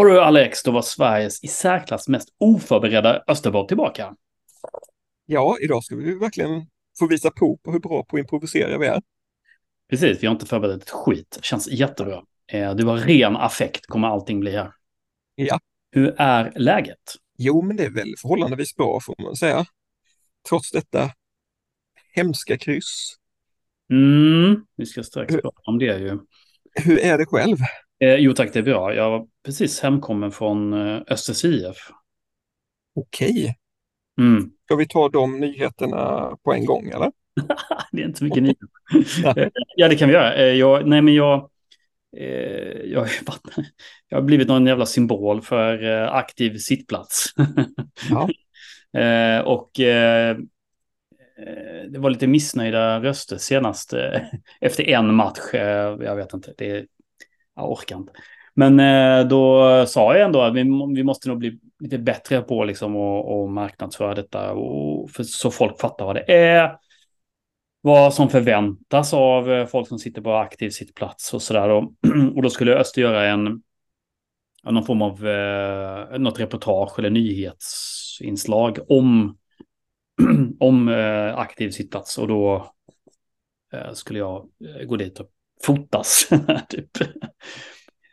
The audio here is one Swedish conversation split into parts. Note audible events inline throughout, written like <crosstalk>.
Har du Alex, då var Sveriges i särklass mest oförberedda Österboll tillbaka. Ja, idag ska vi verkligen få visa på, på hur bra på att improvisera vi är. Precis, vi har inte förberett ett skit. Känns jättebra. Eh, det var ren affekt kommer allting bli här. Ja. Hur är läget? Jo, men det är väl förhållandevis bra får man säga. Trots detta hemska kryss. Mm, vi ska strax prata om det ju. Hur är det själv? Eh, jo tack, det är bra. Jag var precis hemkommen från eh, Östers IF. Okej. Mm. Ska vi ta de nyheterna på en gång eller? <laughs> det är inte så mycket nyheter. <laughs> Eh, ja, det kan vi göra. Eh, jag, nej, men jag, jag, <laughs> jag har blivit någon jävla symbol för aktiv sittplats. Ja. Och det var lite missnöjda röster senast efter en match. Jag vet inte, det, jag orkar inte. Men eh, då sa jag ändå att vi, vi måste nog bli lite bättre på liksom marknadsföra detta och för, så folk fattar vad det är. Vad som förväntas av eh, folk som sitter på aktiv sittplats och sådär. Och, <clears throat> och då skulle Öster göra en någon form av eh, något reportage eller nyhetsinslag om, <clears throat> om eh, aktiv sittplats. Och då eh, skulle jag eh, gå dit och fotas. <laughs> typ.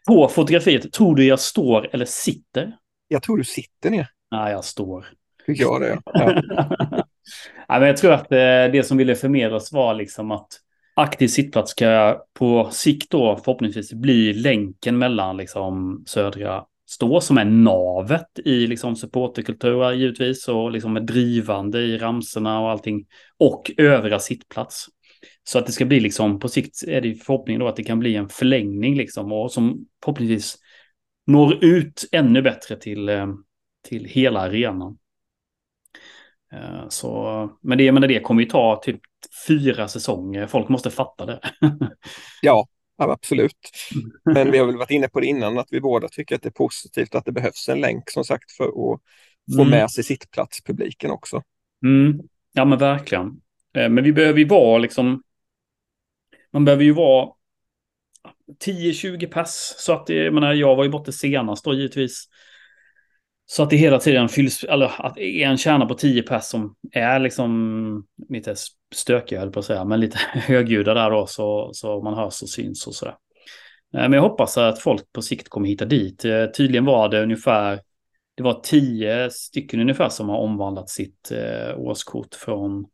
På fotografiet, tror du jag står eller sitter? Jag tror du sitter ner. Nej, jag står. Hur gör det? Ja. <laughs> ja, men jag tror att eh, det som ville förmedlas var liksom att aktiv sittplats ska på sikt då förhoppningsvis bli länken mellan liksom södra stå som är navet i liksom supporterkultur givetvis och liksom är drivande i ramserna och allting och övriga sittplats. Så att det ska bli liksom på sikt är det förhoppningen då att det kan bli en förlängning liksom och som förhoppningsvis når ut ännu bättre till, eh, till hela arenan. Eh, så, men det, men det kommer ju ta typ fyra säsonger. Folk måste fatta det. <laughs> ja, absolut. Men vi <laughs> har väl varit inne på det innan att vi båda tycker att det är positivt att det behövs en länk som sagt för att få Mm. med sig sittplatspubliken också. Mm. Ja men verkligen. Eh, men vi behöver ju vara liksom. Man behöver ju vara 10-20 pass. Så att det, jag menar, jag var ju borta senast då givetvis. Så att det hela tiden fylls, eller att det är en kärna på 10 pass som är liksom lite stökiga höll på att säga, men lite <laughs> högljudda där då så, så man hörs och syns och sådär. Eh, men jag hoppas att folk på sikt kommer hitta dit. Eh, tydligen var det ungefär, det var 10 stycken ungefär som har omvandlat sitt årskort från,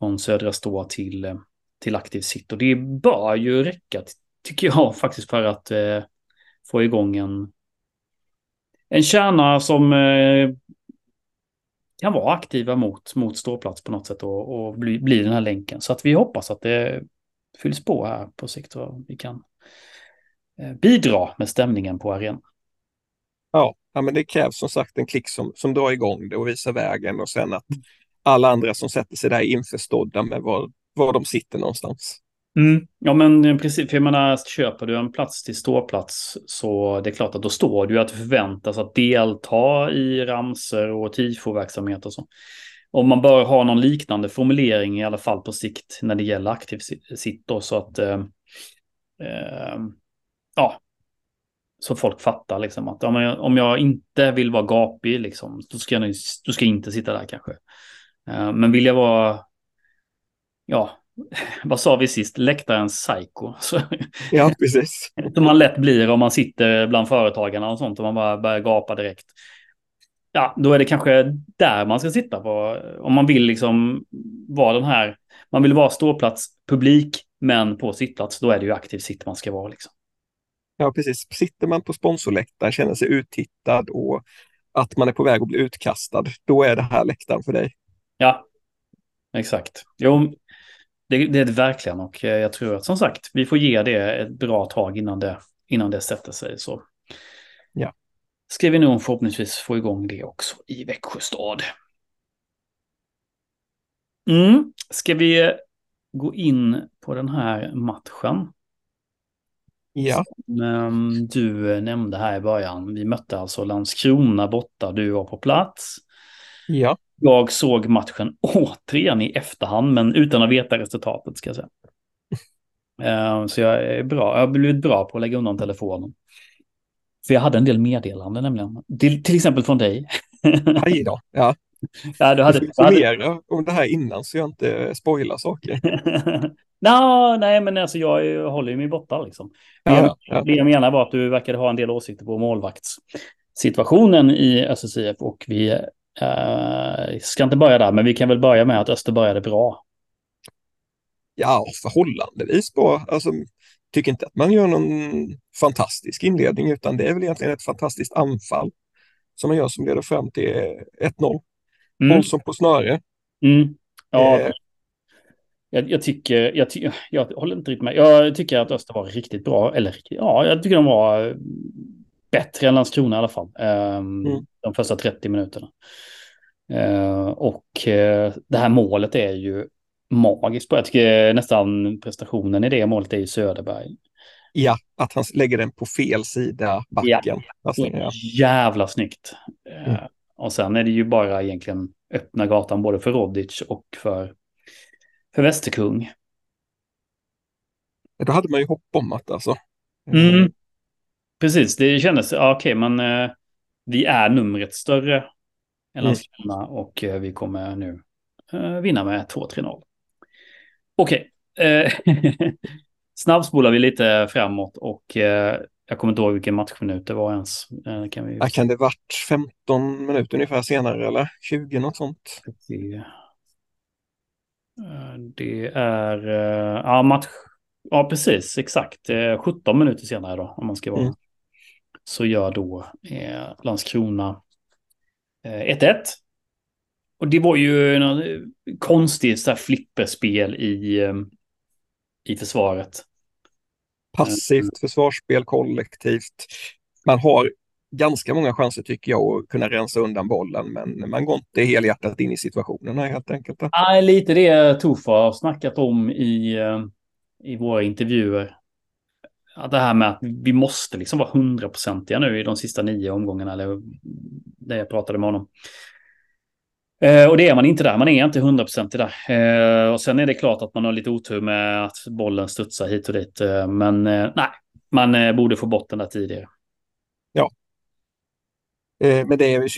från Södra Stå till, eh, till Aktiv Sitt. Och det bör ju räcka, tycker jag <laughs> faktiskt, för att eh, få igång en, en kärna som eh, kan vara aktiva mot, mot ståplats på något sätt och, och bli, bli den här länken. Så att vi hoppas att det fylls på här på sikt och vi kan eh, bidra med stämningen på arenan. Ja, ja, men det krävs som sagt en klick som, som drar igång det och visar vägen och sen att alla andra som sätter sig där är införstådda med var, var de sitter någonstans. Mm. Ja men precis, för jag menar, köper du en plats till ståplats så det är klart att då står du att förväntas att delta i ramser och tifoverksamhet och så. Och man bör ha någon liknande formulering i alla fall på sikt när det gäller aktiv sitt då så att eh, eh, ja, så folk fattar liksom att om jag- om jag inte vill vara gapig liksom, då ska jag, då ska jag inte sitta där kanske. Eh, men vill jag vara, ja, <laughs> vad sa vi sist, läktarens psycho. <laughs> Så, Ja, precis. <laughs> som man lätt blir om man sitter bland företagarna och sånt och man bara börjar gapa direkt. Ja, då är det kanske där man ska sitta på. Om man vill liksom vara den här, man vill vara ståplats publik, men på sittplats, då är det ju aktiv sitt man ska vara liksom. Ja, precis. Sitter man på sponsorläktaren, känner sig uttittad och att man är på väg att bli utkastad, då är det här läktaren för dig. Ja, exakt. Jo, det, det är det verkligen och jag tror att som sagt, vi får ge det ett bra tag innan det, innan det sätter sig. Så Ja. ska vi nog förhoppningsvis få igång det också i Växjö stad. Mm. Ska vi gå in på den här matchen? Ja, Som ehm, du nämnde här i början. Vi mötte alltså Landskrona borta. Du var på plats. Ja, Jag såg matchen återigen i efterhand, men utan att veta resultatet ska jag säga. <laughs> Eh, Så jag är bra. Jag har blivit bra på att lägga undan telefonen. För jag hade en del meddelanden nämligen. Till, till exempel från dig. <laughs> Aj då. Ja. ja, du hade, du informera om det här innan så jag inte spoilar saker. <laughs> no, nej, men alltså jag håller mig borta liksom. Ja, jag, Det jag menar var att du verkade ha en del åsikter på målvaktssituationen i SSIF och vi uh, ska inte börja där, men vi kan väl börja med att Öster började bra. Ja, förhållandevis bra. Alltså, tycker inte att man gör någon fantastisk inledning, utan det är väl egentligen ett fantastiskt anfall som man gör som leder fram till 1-0. Mm. Olsson på snöre. Mm. Ja, eh. jag, jag, tycker, jag, jag håller inte riktigt med. Jag tycker att Öster var riktigt bra. Eller ja, jag tycker de var bättre än Landskrona i alla fall. Um, mm. De första 30 minuterna. Uh, och uh, det här målet är ju magiskt. Jag tycker nästan prestationen i det målet är ju Söderberg. Ja, att han lägger den på fel sida backen. Ja, alltså, ja. Jävla snyggt. Mm. Uh, och sen är det ju bara egentligen öppna gatan både för Rodic och för, för Västerkung. Då hade man ju hopp om att alltså. Mm. Precis, det kändes, ja, okej, men eh, vi är numret större än mm. Landskrona mm. och eh, vi kommer nu eh, vinna med 2-3-0. Okej, eh, <laughs> snabbspolar vi lite framåt och eh, jag kommer inte ihåg vilken matchminut det var ens. Eh, kan, vi... kan det varit 15 minuter ungefär senare eller 20 något sånt? Det, det är, ja match, ja precis exakt, 17 minuter senare då om man ska vara. Mm. Så gör då eh, Landskrona 1-1. Och det var ju konstigt så här flipperspel i, i försvaret. Passivt mm. försvarsspel kollektivt. Man har ganska många chanser tycker jag att kunna rensa undan bollen men man går inte helhjärtat in i situationerna helt enkelt. Nej, lite det Tofa har snackat om i, eh, i våra intervjuer ja, det här med att vi måste liksom vara hundraprocentiga nu i de sista nio omgångarna eller det jag pratade med honom. Eh, och det är man inte där, man är inte hundraprocentig där. Eh, och sen är det klart att man har lite otur med att bollen studsar hit och dit. Eh, men eh, nej, man eh, borde få bort den där tidigare. Ja. Eh, men det är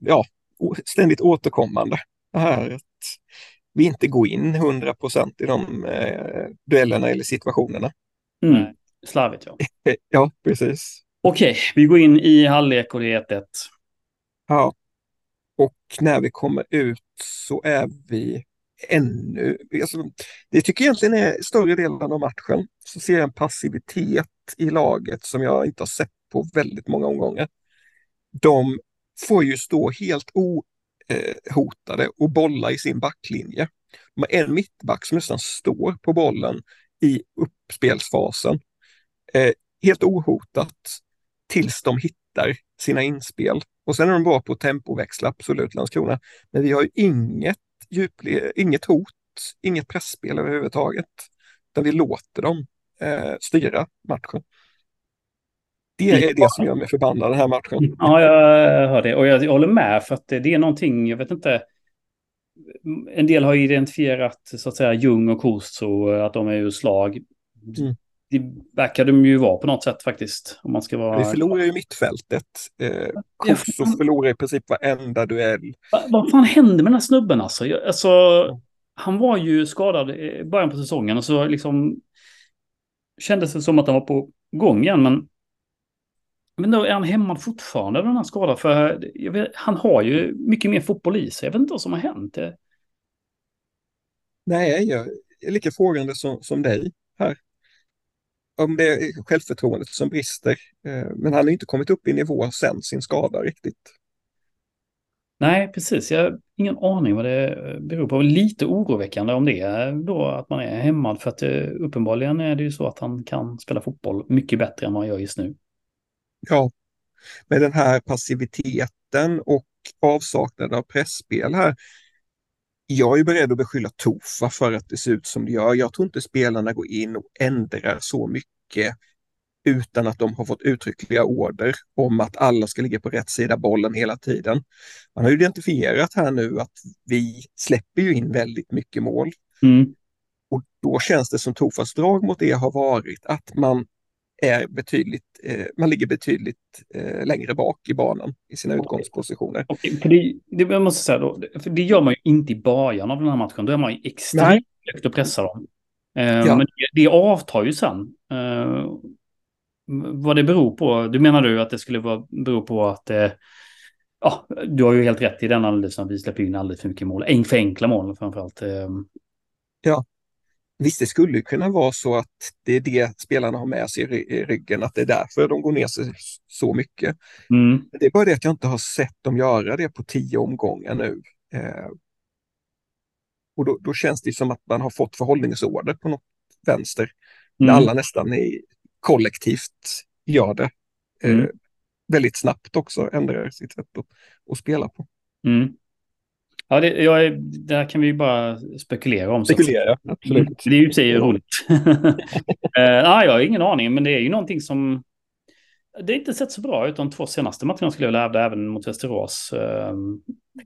ja, ständigt återkommande. Det här att vi inte går in hundra procent i de eh, duellerna eller situationerna. Mm. Slarvigt ja. <laughs> ja, precis. Okej, vi går in i halvlek och det är 1-1. Ja. Och när vi kommer ut så är vi ännu, alltså, det tycker jag egentligen är större delen av matchen, så ser jag en passivitet i laget som jag inte har sett på väldigt många omgångar. De får ju stå helt ohotade och bolla i sin backlinje. De har en mittback som nästan står på bollen i uppspelsfasen. Eh, helt ohotat tills de hittar sina inspel. Och sen är de bra på att tempoväxla, absolut, Landskrona. Men vi har ju inget, djuple, inget hot, inget pressspel överhuvudtaget. Utan vi låter dem eh, styra matchen. Det är det som gör mig förbannad den här matchen. Ja, jag hör det. Och jag håller med för att det är någonting, jag vet inte. En del har identifierat så att säga Jung och Koso, att de är ur slag. Mm det verkar de ju vara på något sätt faktiskt. Om man ska vara... Vi förlorar ju mittfältet. Eh, Kosso ja, förlorar i princip varenda duell. Va, vad fan hände med den här snubben alltså? Jag, alltså Han var ju skadad i början på säsongen och så liksom kändes det som att han var på gång igen. Men, men då är han hämmad fortfarande av den här skadan. För vet, han har ju mycket mer fotboll i sig. Jag vet inte vad som har hänt. Nej, jag är lika frågande som, som dig här om det är självförtroendet som brister. Eh, men han har inte kommit upp i nivå sen sin skada riktigt. Nej, precis. Jag har ingen aning vad det beror på. Lite oroväckande om det är då att man är hämmad. För att eh, uppenbarligen är det ju så att han kan spela fotboll mycket bättre än vad han gör just nu. Ja, med den här passiviteten och avsaknaden av pressspel här jag är beredd att beskylla Tofa för att det ser ut som det gör. Jag tror inte spelarna går in och ändrar så mycket utan att de har fått uttryckliga order om att alla ska ligga på rätt sida bollen hela tiden. Man har identifierat här nu att vi släpper ju in väldigt mycket mål. Mm. Och då känns det som Tofas drag mot det har varit att man är betydligt, eh, man ligger betydligt eh, längre bak i banan i sina utgångspositioner. Okay, det, det, jag måste säga då, för det gör man ju inte i början av den här matchen. Då är man ju extremt högt och pressar dem. Eh, ja. Men det, det avtar ju sen. Eh, vad det beror på, du menar du att det skulle vara, bero på att eh, ja, du har ju helt rätt i den analysen. Vi släpper in alldeles för mycket mål. En för enkla mål framförallt. Eh. Ja, Visst, det skulle kunna vara så att det är det spelarna har med sig i ryggen, att det är därför de går ner sig så mycket. Mm. Det är bara det att jag inte har sett dem göra det på tio omgångar nu. Eh, och då, då, känns det som att man har fått förhållningsorder på något vänster. Mm. När alla nästan är kollektivt gör det. Eh, mm. väldigt snabbt också ändrar sitt sätt att, att spela på. Mm. Ja, det, jag, det här kan vi ju bara spekulera om. Spekulera, absolut. Det är ju sig roligt. uh, <laughs> nej, jag har ingen aning, men det är ju någonting som... Det har inte sett så bra ut de två senaste matcherna skulle jag vilja även mot Västerås. Uh,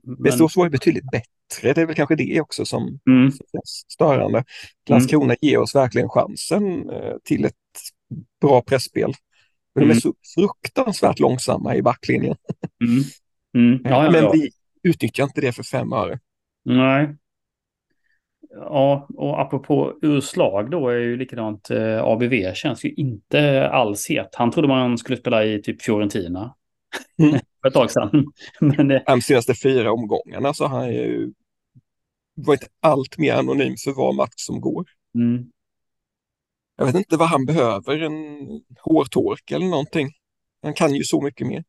men... Västerås var ju betydligt bättre, det är väl kanske det också som, mm. som är störande. Landskrona mm. ger oss verkligen chansen uh, till ett bra pressspel. Men mm. de är mm. så fruktansvärt långsamma i backlinjen. Mm. Mm. Ja, ja, men ja. vi utnyttjar inte det för fem öre. Nej. Ja, och apropå urslag då är ju likadant. Eh, ABV känns ju inte alls het. Han trodde man skulle spela i typ Fiorentina. Mm. <laughs> för ett tag sedan. <laughs> Men det... De senaste fyra omgångarna så har han ju varit allt mer anonym för var match som går. Mm. Jag vet inte vad han behöver, en hårtork eller någonting. Han kan ju så mycket mer.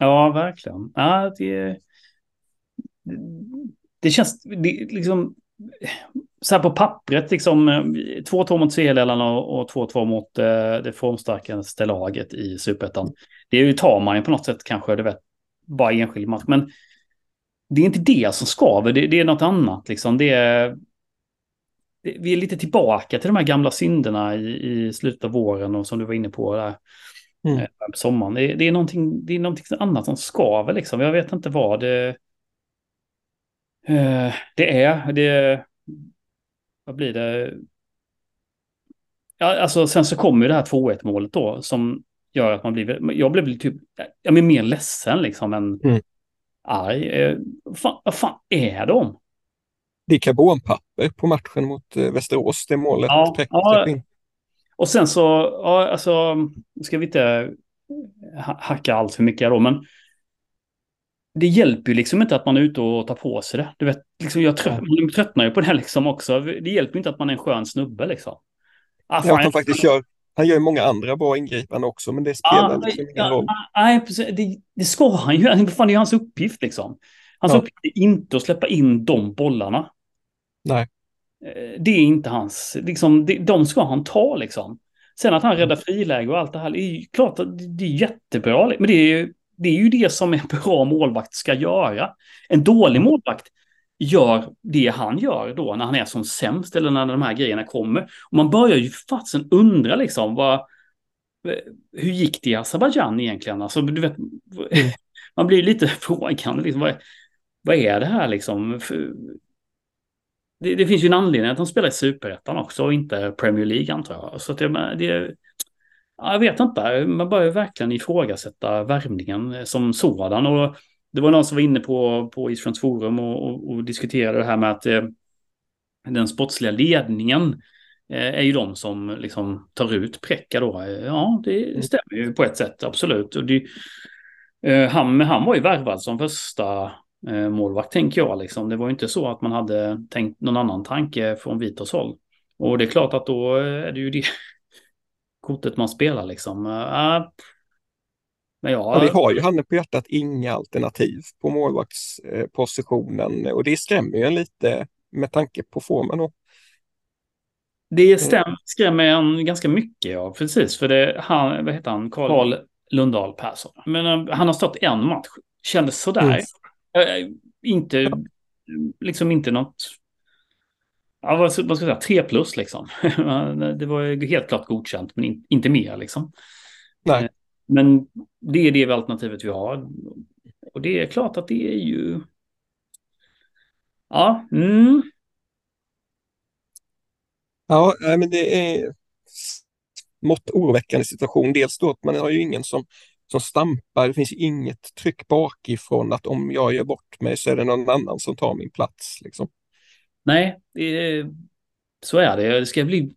Ja, verkligen. Ja, det, det känns det, liksom så här på pappret, liksom 2-2 mot CL och 2-2 mot eh, det formstarkaste laget i Superettan. Det tar man ju på något sätt kanske, du vet, bara enskild match. Men det är inte det som skaver, det, det är något annat. Liksom. Det är, det, vi är lite tillbaka till de här gamla synderna i, i slutet av våren och som du var inne på där. Mm. Eh, sommaren. Det, det, är någonting, det är någonting annat som skaver liksom. Jag vet inte vad det Eh, det är, det, vad blir det? Ja, alltså sen så kommer ju det här 2-1 målet då som gör att man blir, jag blev typ, jag blir mer ledsen liksom än mm. arg. Eh, fan, vad fan är de? Det är karbonpapper på matchen mot eh, Västerås, det målet. Ja, ja. Och sen så, ja, alltså, ska vi inte hacka allt för mycket då, men det hjälper ju liksom inte att man är ute och tar på sig det. Du vet, liksom jag trött, man tröttnar ju på det <laughs> liksom också. Det hjälper inte att man är en skön snubbe liksom. Ah, fan, han faktiskt kör, han gör ju många andra bra ingripanden också, men det spelar ah, liksom ingen roll. Nej, det, det ska han ju. Fan, det är hans uppgift liksom. Hans ja. uppgift är inte att släppa in de bollarna. Nej. Eh, det är inte hans, liksom, det, de ska han ta liksom. Sen att han räddar friläge och allt det här, det är ju klart att det är jättebra. Men det är ju det är ju det som en bra målvakt ska göra. En dålig målvakt gör det han gör då när han är som sämst eller när de här grejerna kommer. Och man börjar ju fasen undra liksom vad, hur gick det i Azerbajdzjan egentligen? Alltså, du vet, mm. <laughs> man blir lite <laughs> frågande. Liksom, vad, vad är det här liksom? Det, det, finns ju en anledning att de spelar i superettan också och inte Premier League antar jag. Så att det, det, jag vet inte, man börjar verkligen ifrågasätta värvningen som sådan. Och det var någon som var inne på, på Isfriends forum och, och, och, diskuterade det här med att eh, den sportsliga ledningen eh, är ju de som liksom tar ut Prekka då. Ja, det mm. stämmer ju på ett sätt, absolut. Och det, eh, han, han var ju värvad som första eh, målvakt, tänker jag. Liksom. Det var ju inte så att man hade tänkt någon annan tanke från Vitos håll. Och det är klart att då är det ju det kortet man spelar liksom. Uh, men ja, ja, vi har ju handen på hjärtat inga alternativ på målvaktspositionen och det skrämmer ju en lite med tanke på formen. Då. Det stäm, skrämmer en ganska mycket, ja precis. För det, han, vad heter han, Karl Lundahl Persson. Men uh, han har stått en match, kändes sådär. Mm. Uh, inte, liksom inte något ja, vad ska, jag säga, tre plus liksom. <laughs> det var helt klart godkänt, men in, inte mer liksom. Nej. Eh, men det är det alternativet vi har. Och det är klart att det är ju... Ja, mm. Ja, men det är mått oroväckande situation. Dels då att man har ju ingen som, som stampar, det finns inget tryck bakifrån att om jag gör bort mig så är det någon annan som tar min plats. Liksom. Nej, är, så är det. Det ska bli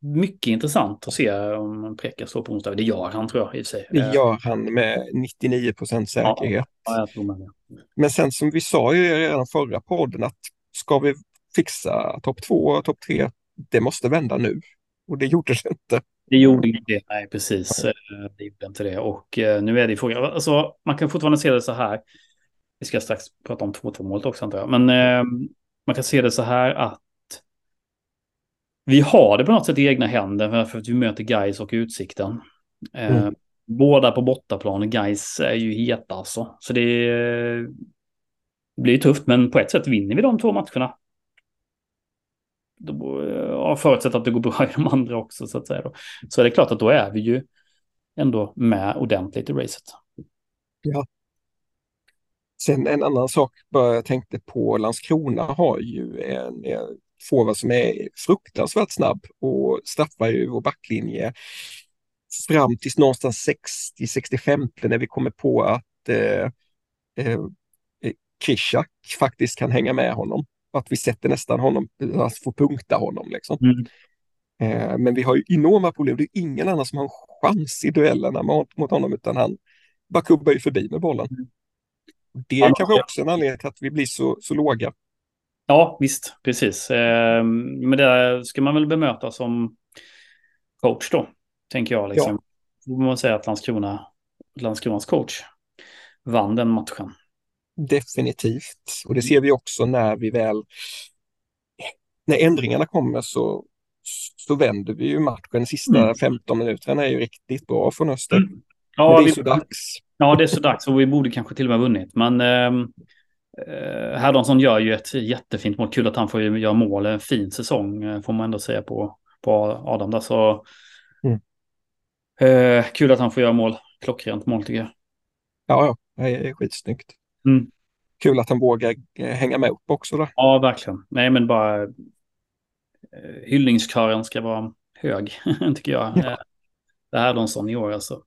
mycket intressant att se om Prekka står på onsdag. Det gör han tror jag i och för sig. Det gör han med 99 procent säkerhet. Ja, det. Men sen som vi sa ju redan förra podden att ska vi fixa topp två och topp tre, det måste vända nu. Och det gjorde det inte. Det gjorde inte det, nej precis. Eh, det gjorde inte det. Och eh, nu är det frågan, alltså man kan fortfarande se det så här. Vi ska strax prata om 2-2 målet också antar jag. Men eh, man kan se det så här att vi har det på något sätt i egna händer för att vi möter Guys och Utsikten. Eh, mm. Båda på bortaplan. Guys är ju heta alltså. Så det, det blir tufft, men på ett sätt vinner vi de två matcherna. Då, ja, förutsatt att det går bra i de andra också så att säga. Då. Så är det klart att då är vi ju ändå med ordentligt i racet. Ja. Sen en annan sak jag tänkte på, Landskrona har ju en, en forward som är fruktansvärt snabb och straffar ju vår backlinje fram tills någonstans 60-65 när vi kommer på att eh, eh, Krishak faktiskt kan hänga med honom. Att vi sätter nästan honom, att få punkta honom liksom. Mm. Eh, men vi har ju enorma problem. Det är ingen annan som har en chans i duellerna mot, mot honom utan han bara kubbar ju förbi med bollen. Mm. Det är kanske också en anledning till att vi blir så, så låga. Ja, visst, precis. Eh, men det ska man väl bemöta som coach då, tänker jag. Liksom. Ja. Man säga att Landskrona, Landskronas coach vann den matchen. Definitivt. Och det ser vi också när vi väl... När ändringarna kommer så, så vänder vi ju matchen. De sista mm. 15 minuterna är ju riktigt bra från Öster. Mm. Ja, det är vi, så dags. Ja, det är så dags och vi borde kanske till och med vunnit. Men eh, Herdonsson gör ju ett jättefint mål. Kul att han får göra mål. En fin säsong eh, får man ändå säga på, på Adam där. Så, mm. eh, kul att han får göra mål. Klockrent mål tycker jag. Ja, ja. Det är skitsnyggt. Mm. Kul att han vågar eh, hänga med upp också. Då. Ja, verkligen. Nej, men bara eh, hyllningskören ska vara hög, <laughs> tycker jag. Ja. Det här är sån i år alltså.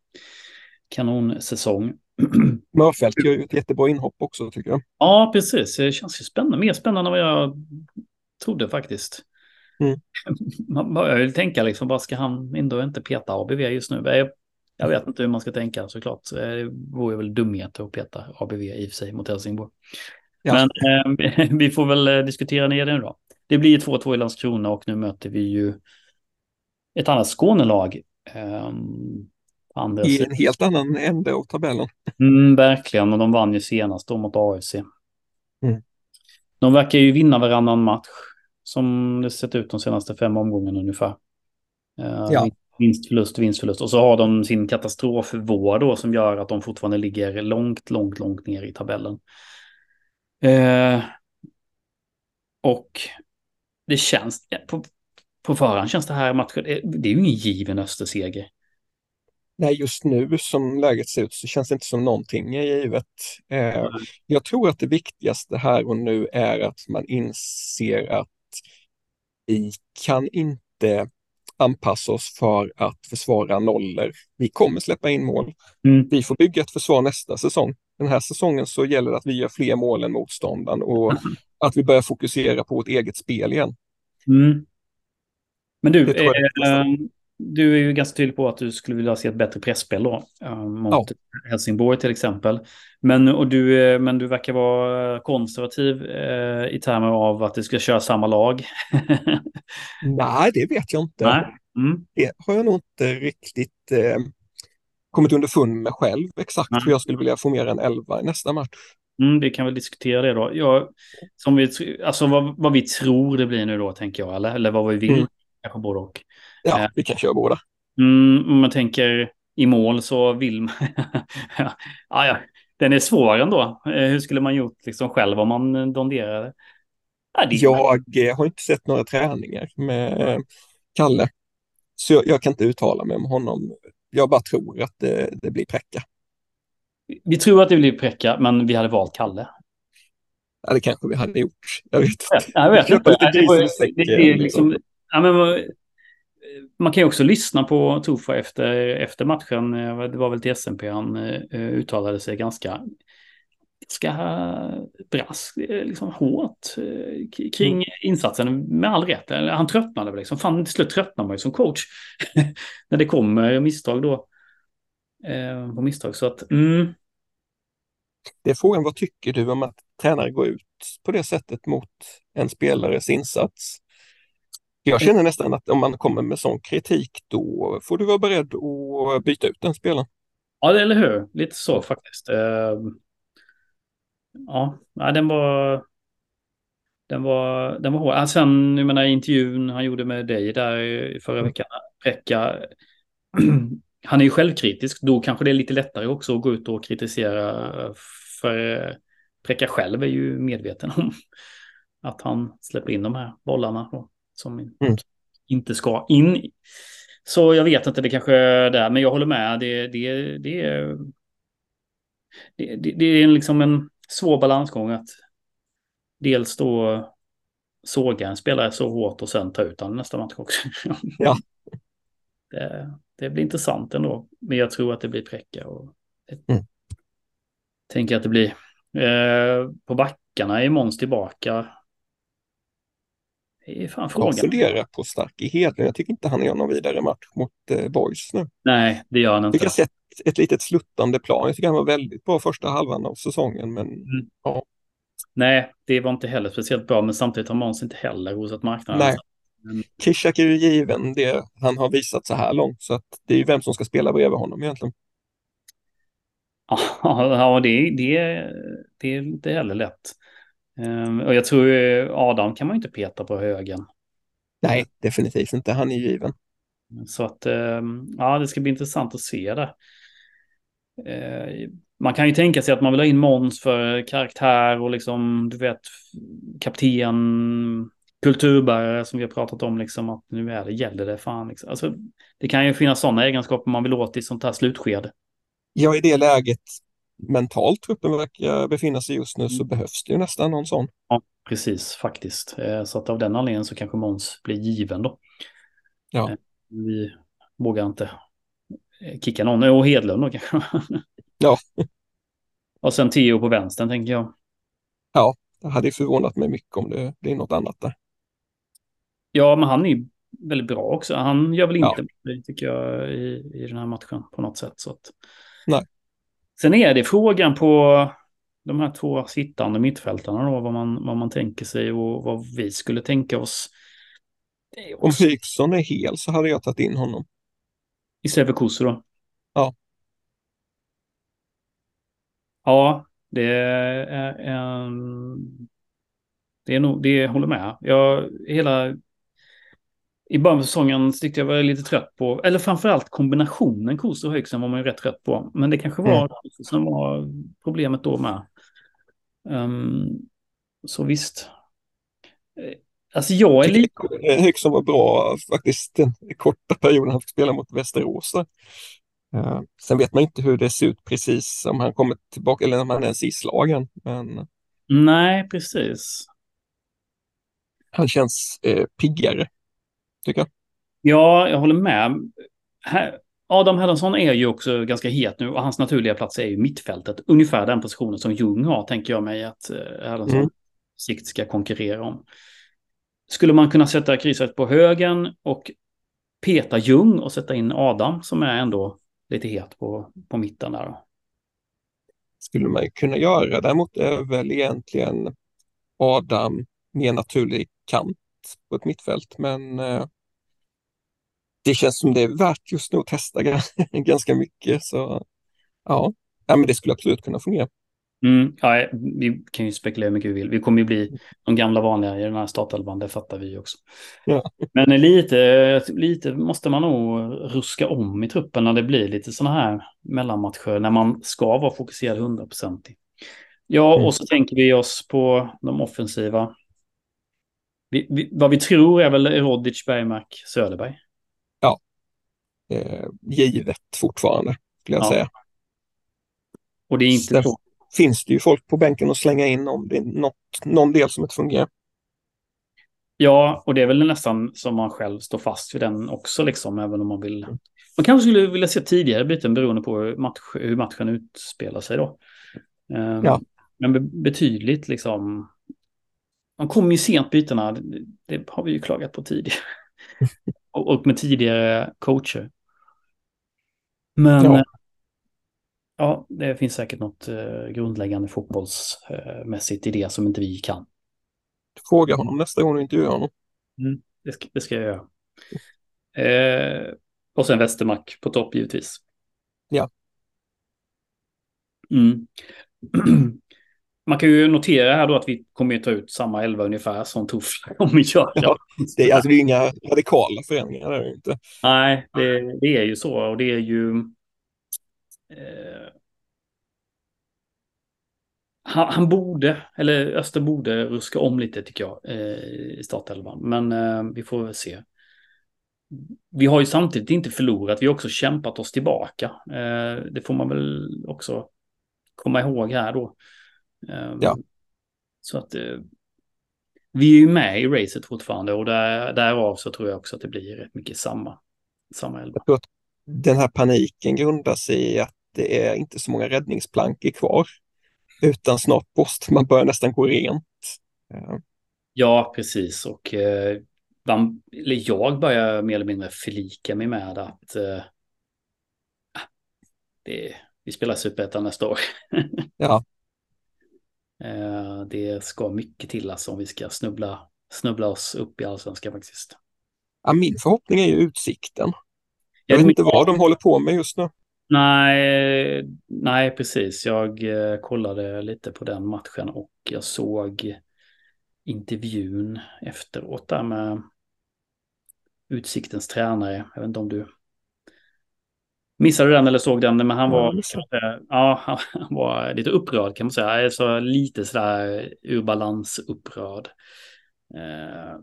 Kanonsäsong. Mörfält gör ju ett jättebra inhopp också tycker jag. Ja, precis. Det känns ju spännande. Mer spännande än vad jag trodde faktiskt. Mm. <laughs> Man börjar ju tänka liksom, vad ska han ändå inte peta ABV just nu? Jag vet inte hur man ska tänka såklart. Det vore väl dumhet att peta ABV i och för sig mot Helsingborg. Ja. Men eh, <laughs> vi får väl eh, diskutera ner det nu då. Det blir 2-2 i Landskrona och nu möter vi ju ett annat Skånelag. Eh, I en helt annan ände av tabellen. Mm, verkligen, och de vann ju senast då mot AFC. Mm. De verkar ju vinna varannan match som det sett ut de senaste fem omgångarna ungefär. Uh, ja. Vinst, förlust, vinst, förlust. Och så har de sin katastrofvård då som gör att de fortfarande ligger långt, långt, långt ner i tabellen. Eh, och det känns, på, på förhand känns det här matchen, det är ju ingen given Österseger. Nej, just nu som läget ser ut så känns det inte som någonting är givet. Eh, jag tror att det viktigaste här och nu är att man inser att vi kan inte anpassa oss för att försvara nollor. Vi kommer släppa in mål. Mm. Vi får bygga ett försvar nästa säsong. Den här säsongen så gäller det att vi gör fler mål än motståndaren och mm. <laughs> att vi börjar fokusera på ett eget spel igen. Mm. Men du, eh, du är ju ganska tydlig på att du skulle vilja se ett bättre pressspel då, eh, mot ja. Helsingborg till exempel. Men, och du, eh, men du verkar vara konservativ eh, i termer av att du ska köra samma lag. <laughs> Nej, det vet jag inte. Mm. Det har jag nog inte riktigt eh, kommit underfund med själv exakt Nej. hur jag skulle vilja få mer än 11 i nästa match. Mm, vi kan väl diskutera det då. Jag, som vi, alltså vad, vad vi tror det blir nu då, tänker jag, eller, eller vad vi vill. Mm. Kanske både och. Ja, eh, vi kan köra båda. Mm, om man tänker i mål så vill man... <laughs> ja, ja, den är svår ändå. Eh, hur skulle man gjort liksom själv om man donderade? Ja, jag har inte sett några träningar med Kalle. Så jag, jag, kan inte uttala mig om honom. Jag bara tror att det, det blir Präcka. Vi tror att det blir Präcka, men vi hade valt Kalle. Ja, det kanske vi hade gjort. Jag vet inte. Ja, jag vet inte. Det, det, det, det, liksom, ja, men, man kan ju också lyssna på Tofa efter, efter matchen. Eh, det var väl till SMP han uh, uttalade sig ganska, ganska brask, liksom hårt uh, kring mm. insatsen. Med all rätt. Han tröttnade väl liksom. Fan, till slut tröttnar man ju som coach. <laughs> När det kommer misstag då. Uh, på misstag. Så att, mm. Det är frågan, vad tycker du om att tränare går ut på det sättet mot en spelares insats? Jag känner nästan att om man kommer med sån kritik då får du vara beredd att byta ut den spelaren. Ja, eller hur? Lite så faktiskt. Ehm, ja, den var... Den var, den var hård. Sen, jag menar intervjun han gjorde med dig där förra mm. veckan, Pekka, <clears throat> han är ju självkritisk. Då kanske det är lite lättare också att gå ut och kritisera. För Pekka själv är ju medveten om <laughs> att han släpper in de här bollarna som mm. inte ska in. Så jag vet inte, det kanske är där, men jag håller med. Det, det, det, är, det, det är liksom en svår balansgång att dels då såga en spelare så hårt och sen ta ut den nästa match också. <laughs> Ja. Det, det, blir intressant ändå, men jag tror att det blir präcka. Och mm. Tänker att det blir. Eh, på backarna är Måns tillbaka. Det är fan frågan. Jag funderar på Stark i Hedlund. Jag tycker inte han gör någon vidare match mot eh, Boys nu. Nej, det gör han inte. Jag har sett ett litet sluttande plan. Jag tycker han var väldigt bra första halvan av säsongen, men mm. ja. Nej, det var inte heller speciellt bra, men samtidigt har Måns inte heller rosat marknaden. Nej. Men... Kishak är ju given det han har visat så här långt, så att det är ju vem som ska spela bredvid honom egentligen. <laughs> Ja, det, det, det är inte heller lätt. Ehm, och jag tror Adam kan man inte peta på högen. Nej, definitivt inte. Han är given. Så att ehm, ja, det ska bli intressant att se det. Ehm, man kan ju tänka sig att man vill ha in Måns för karaktär och liksom, du vet, kapten, kulturbärare som vi har pratat om, liksom att nu är det, gäller det fan. Liksom. Alltså, det kan ju finnas sådana egenskaper man vill åt i sånt här slutskede. Ja, i det läget mentalt truppen verkar befinna sig just nu så mm. behövs det ju nästan någon sån. Ja, precis faktiskt. Eh, så att av den anledningen så kanske Måns blir given då. Ja. Eh, vi vågar inte eh, kicka någon. Och Hedlund då kanske. <laughs> Ja. <laughs> Och sen Theo på vänstern tänker jag. Ja, det hade förvånat mig mycket om det blir något annat där. Ja, men han är väldigt bra också. Han gör väl inte ja. tycker jag i, i den här matchen på något sätt. Så att... Nej. Sen är det frågan på de här två sittande mittfältarna då, vad man, vad man tänker sig och vad vi skulle tänka oss. Om Hyksson är hel så hade jag tagit in honom. Istället för Kusu då? Ja. Ja, det är en... Det är nog, det håller med. Jag, hela i början av säsongen tyckte jag var lite trött på, eller framförallt kombinationen Kos och Högsen var man ju rätt trött på. Men det kanske var mm. som var problemet då med. Um, så visst. Eh, alltså jag är lite... Högsen var bra faktiskt den korta perioden han fick spela mot Västerås. Uh, sen vet man inte hur det ser ut precis om han kommer tillbaka eller om han ens är islagen. Men... Nej, precis. Han känns eh, piggare tycker jag. Ja, jag håller med. Adam Hermansson är ju också ganska het nu och hans naturliga plats är ju mittfältet. Ungefär den positionen som Ljung har, tänker jag mig att Hermansson mm. sikt ska konkurrera om. Skulle man kunna sätta kriset på högen och peta Ljung och sätta in Adam som är ändå lite het på, på mitten där då? Skulle man kunna göra. Däremot är väl egentligen Adam mer naturlig kant på ett mittfält. Men eh, det känns som det är värt just nu att testa <laughs> ganska mycket. Så ja, ja men det skulle absolut kunna fungera. Mm, ja, vi kan ju spekulera hur mycket vi vill. Vi kommer ju bli de gamla vanliga i den här startelvan, det fattar vi också. Ja. Men lite, lite måste man nog ruska om i truppen när det blir lite sådana här mellanmatcher, när man ska vara fokuserad hundraprocentigt. Ja, mm. och så tänker vi oss på de offensiva. Vi, vi, vad vi tror är väl Rodic, Bergmark, Söderberg eh, givet fortfarande, skulle jag ja. säga. Och det är inte så. finns det ju folk på bänken att slänga in om det är något, någon del som inte fungerar. Ja, och det är väl nästan som man själv står fast vid den också, liksom, även om man vill. Man kanske skulle vilja se tidigare byten beroende på hur, match, hur matchen utspelar sig då. Um, ja. Men betydligt liksom. Man kommer ju sent bytena, det, det har vi ju klagat på tidigare. <laughs> och, och, med tidigare coacher. Men ja. ja. det finns säkert något uh, grundläggande fotbollsmässigt i det som inte vi kan. Fråga honom nästa gång du intervjuar honom. Mm, det, ska, det ska jag göra. Eh, och sen Västermark på topp givetvis. Ja. Mm. <clears throat> <clears throat> Man kan ju notera här då att vi kommer att ta ut samma elva ungefär som Tuff <laughs> om vi kör. Ja, det, är, alltså, det är inga radikala förändringar. Där, inte. Nej, det, det, är ju så. Och det är ju... Eh, han, han, borde, eller Öster borde ruska om lite tycker jag eh, i startelvan. Men eh, vi får väl se. Vi har ju samtidigt inte förlorat, vi har också kämpat oss tillbaka. Eh, det får man väl också komma ihåg här då. Ehm, ja. Så att eh, vi är ju med i racet fortfarande och där, därav så tror jag också att det blir rätt mycket samma, samma elva. Den här paniken grundar sig i att det är inte så många räddningsplankor kvar. Utan snart måste man börja nästan gå rent. Ja, precis. Och eh, man, jag börjar mer eller mindre förlika mig med att eh, det, vi spelar superettan nästa år. <laughs> ja. Eh, det ska mycket till alltså om vi ska snubbla, snubbla oss upp i allsvenskan faktiskt. Ja, min förhoppning är ju utsikten. Jag, jag vet inte vad de håller på med just nu. Nej, nej, precis. Jag eh, kollade lite på den matchen och jag såg intervjun efteråt där med Utsiktens tränare. Jag vet inte om du missade den eller såg den, men han var, ja, ja, han var lite upprörd kan man säga. Alltså, lite sådär ur balans upprörd. Eh,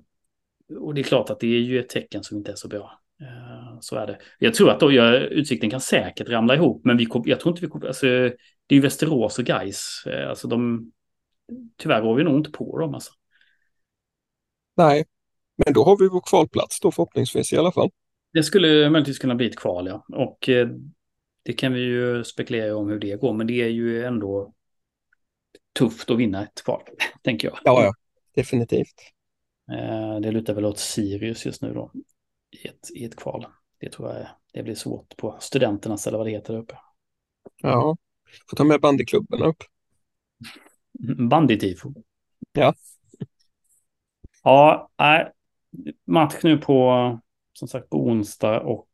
och det är klart att det är ju ett tecken som inte är så bra. Eh, så är det. Jag tror att då, jag, Utsikten kan säkert ramla ihop, men vi, jag tror inte vi kommer... Alltså, det är ju Västerås och Gais. Eh, alltså de... Tyvärr går vi nog inte på dem alltså. Nej, men då har vi vår kvalplats då förhoppningsvis i alla fall. Det skulle möjligtvis kunna bli ett kval, ja. Och eh, det kan vi ju spekulera om hur det går, men det är ju ändå tufft att vinna ett kval, <laughs> tänker jag. Ja, ja. definitivt. Det lutar väl åt Sirius just nu då i ett, i ett kval. Det tror jag det blir svårt på studenternas eller vad det heter där uppe. Ja, får ta med bandyklubbarna upp. <laughs> Bandytifo. Ja. Ja, äh, match nu på, som sagt, på onsdag och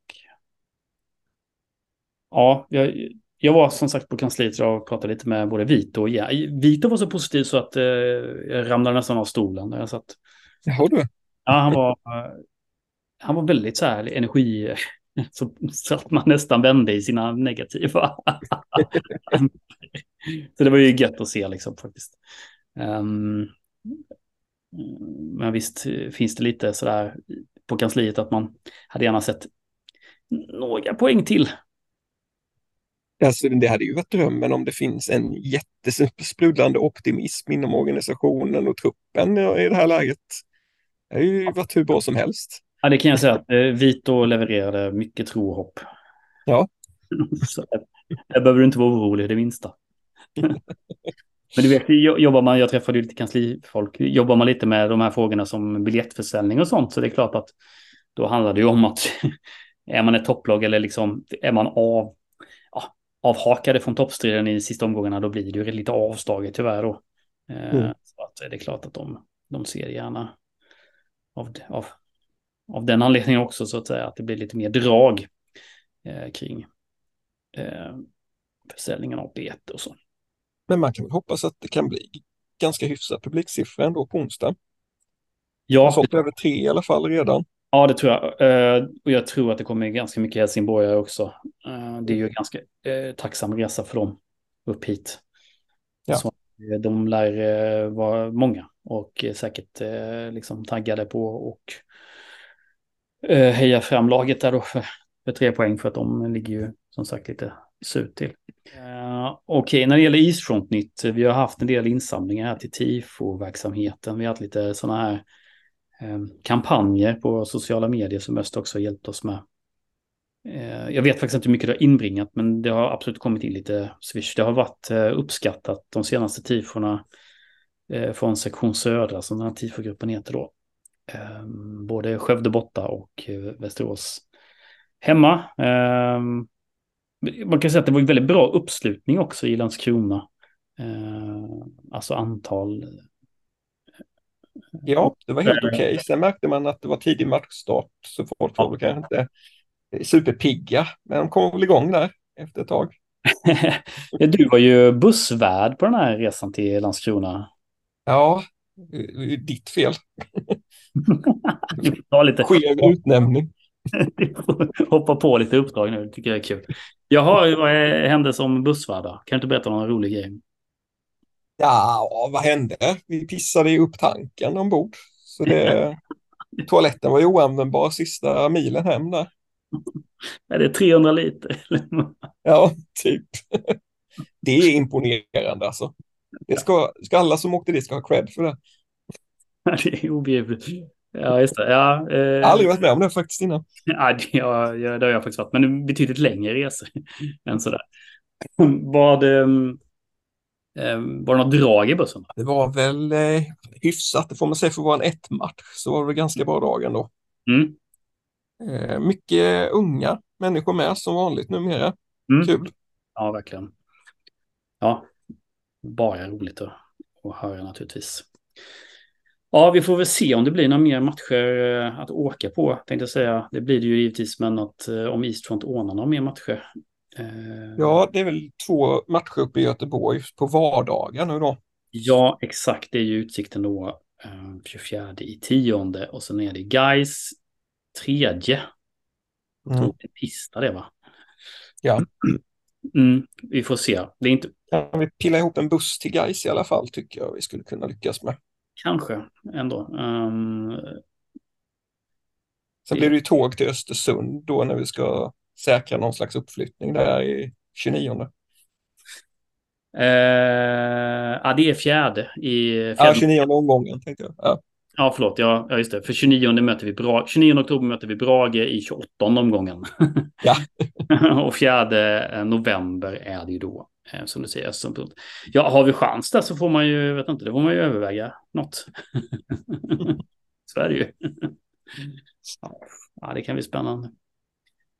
ja, jag, jag var som sagt på kansliet och pratade lite med både Vito och ja. Vito var så positiv så att eh, jag ramlade nästan av stolen när jag satt. Jaha du. Ja, han var han var väldigt så här energi, <laughs> så, så att man nästan vände i sina negativa. <laughs> så det var ju gött att se liksom faktiskt. Um, men visst finns det lite sådär på kansliet att man hade gärna sett några poäng till. Alltså, det hade ju varit drömmen om det finns en jättesprudlande optimism inom organisationen och truppen i det här läget. Det har ju varit hur bra som helst. Ja, det kan jag säga eh, Vito levererade mycket tro och hopp. Ja. <laughs> Så, där behöver du inte vara orolig det minsta. <laughs> Men du vet, jobbar man, jag träffade ju lite kanslifolk, jobbar man lite med de här frågorna som biljettförsäljning och sånt, så det är klart att då handlar det ju om att <laughs> är man ett topplag eller liksom är man av, ja, avhakade från toppstriden i sista omgångarna, då blir det ju lite avslaget tyvärr då. Eh, mm. Så att det är klart att de, de ser gärna av, av av den anledningen också så att säga att det blir lite mer drag eh, kring eh, försäljningen av bete och så. Men man kan väl hoppas att det kan bli ganska hyfsad publiksiffra ändå på onsdag. Ja, har fått över tre i alla fall redan. Ja, det tror jag. Eh, och jag tror att det kommer ganska mycket helsingborgare också. Eh, det är ju en ganska eh, tacksam resa för dem upp hit. Ja. Så de lär vara många och säkert liksom taggade på och heja fram laget där då för, för, tre poäng för att de ligger ju som sagt lite surt till. Uh, Okej, okay, när det gäller Eastfront-nytt, vi har haft en del insamlingar här till TIFO-verksamheten. Vi har haft lite sådana här um, kampanjer på sociala medier som Öst också har hjälpt oss med. Uh, jag vet faktiskt inte hur mycket det har inbringat, men det har absolut kommit in lite swish. Det har varit uh, uppskattat de senaste tiforna från sektion södra, som den här tifogruppen heter då. Ehm, både Skövde borta och Västerås hemma. Ehm, man kan säga att det var en väldigt bra uppslutning också i Landskrona. Alltså antal. Ja, det var helt okej. Okay. Sen märkte man att det var tidig matchstart, så folk var väl kanske inte superpigga, men de kom väl igång där efter ett tag. <laughs> du var ju bussvärd på den här resan till Landskrona. Ja, ditt fel. <laughs> Ta lite. Skev utnämning. <laughs> Hoppa på lite uppdrag nu, tycker jag är kul. Jaha, vad hände som bussvärd då? Kan du inte berätta någon rolig grej? Ja, vad hände? Vi pissade upp tanken ombord. Så det, toaletten var ju oanvändbar sista milen hem där. Är det 300 liter? ja, typ. Det är imponerande alltså. Det ska, ska alla som åkte dit ska ha cred för det. det är obegripligt. Ja, just det. Ja, eh... Jag har aldrig varit med om det faktiskt innan. <laughs> Ja, det, ja, det har jag faktiskt varit, men betydligt längre resor <laughs> än sådär. <clears throat> Vad, eh, var det något drag i bussen? Det var väl eh, hyfsat, det får man säga för att vara en ett-match, så var det ganska bra drag ändå. Mm. Eh, mycket unga människor med som vanligt numera. Mm. Kul. Ja, verkligen. Ja, bara roligt att, att höra naturligtvis. Ja, vi får väl se om det blir några mer matcher eh, att åka på, tänkte jag säga. Det blir det ju givetvis, men att eh, om Eastfront ordnar några mer matcher. Ja, det är väl två matcher uppe i Göteborg på vardagar nu då. Ja, exakt. Det är ju utsikten då 24 i tionde och sen är det Guys tredje. Mm. tisdag det va? Ja. <clears throat> Mm, vi får se. Det är inte... Kan vi pilla ihop en buss till Gais i alla fall tycker jag vi skulle kunna lyckas med. Kanske ändå. Um... Sen blir det ju tåg till Östersund då när vi ska säkra någon slags uppflyttning där i 29. Uh, ja, det är fjärde i... Fjärde. Ja, 29 omgången tänkte jag. Ja. Ja, förlåt. Ja, ja just det. För 29, möter vi Bra 29 oktober möter vi Brage i 28 omgången. Ja. <laughs> och 4 eh, november är det ju då, eh, som du säger, Östersundspunkt. Ja, har vi chans där så får man ju, vet inte, det får man ju överväga något. <laughs> så är det ju. ja, det kan bli spännande.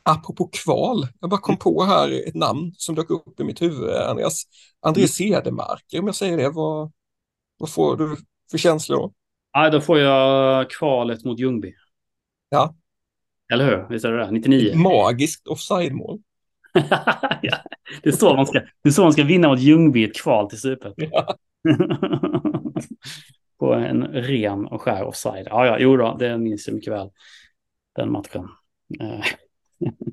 Apropå kval, jag bara kom på här ett namn som dök upp i mitt huvud, Andreas. André mm. Cedermarker, om jag säger det, vad, vad får du för känslor? Ja, då får jag kvalet mot Ljungby. Ja. Eller hur? Visst är det det? 99? Magiskt offside-mål. <laughs> ja, det, är så man ska, det är så man ska vinna mot Ljungby ett kval till Super. Ja. <laughs> På en ren och skär offside. Ja, ja, jo då, det minns jag mycket väl. Den matchen. Eh,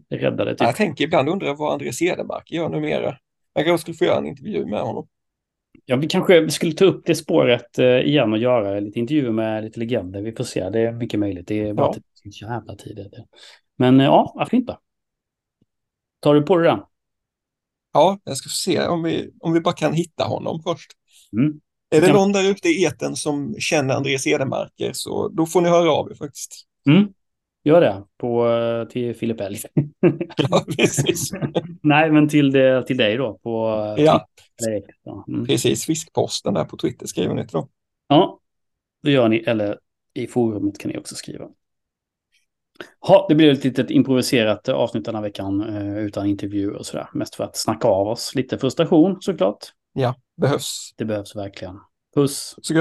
<laughs> räddade typ. Jag tänker ibland undra vad André Cedermark gör numera. Jag kanske skulle få göra en intervju med honom. Ja, vi kanske skulle ta upp det spåret eh, igen och göra lite intervjuer med lite legender. Vi får se, det är mycket möjligt. Det är bara ja. att det finns jävla tid. Men eh, ja, varför inte? Tar du på dig den? Ja, jag ska se om vi, om vi bara kan hitta honom först. Mm. Är det någon där ute i eten som känner Andreas Edemarker så då får ni höra av er faktiskt. Mm. Gör det på, eh, till Filip Elg. <laughs> ja, precis. <laughs> Nej, men till, det, till dig då. På, ja, mm. precis. Fiskposten där på Twitter skriver ni då. Ja, det gör ni. Eller i forumet kan ni också skriva. Ha, det blir ett litet improviserat avsnitt den här veckan eh, utan intervjuer och sådär. Mest för att snacka av oss lite frustration såklart. Ja, behövs. Det behövs verkligen. Puss. Så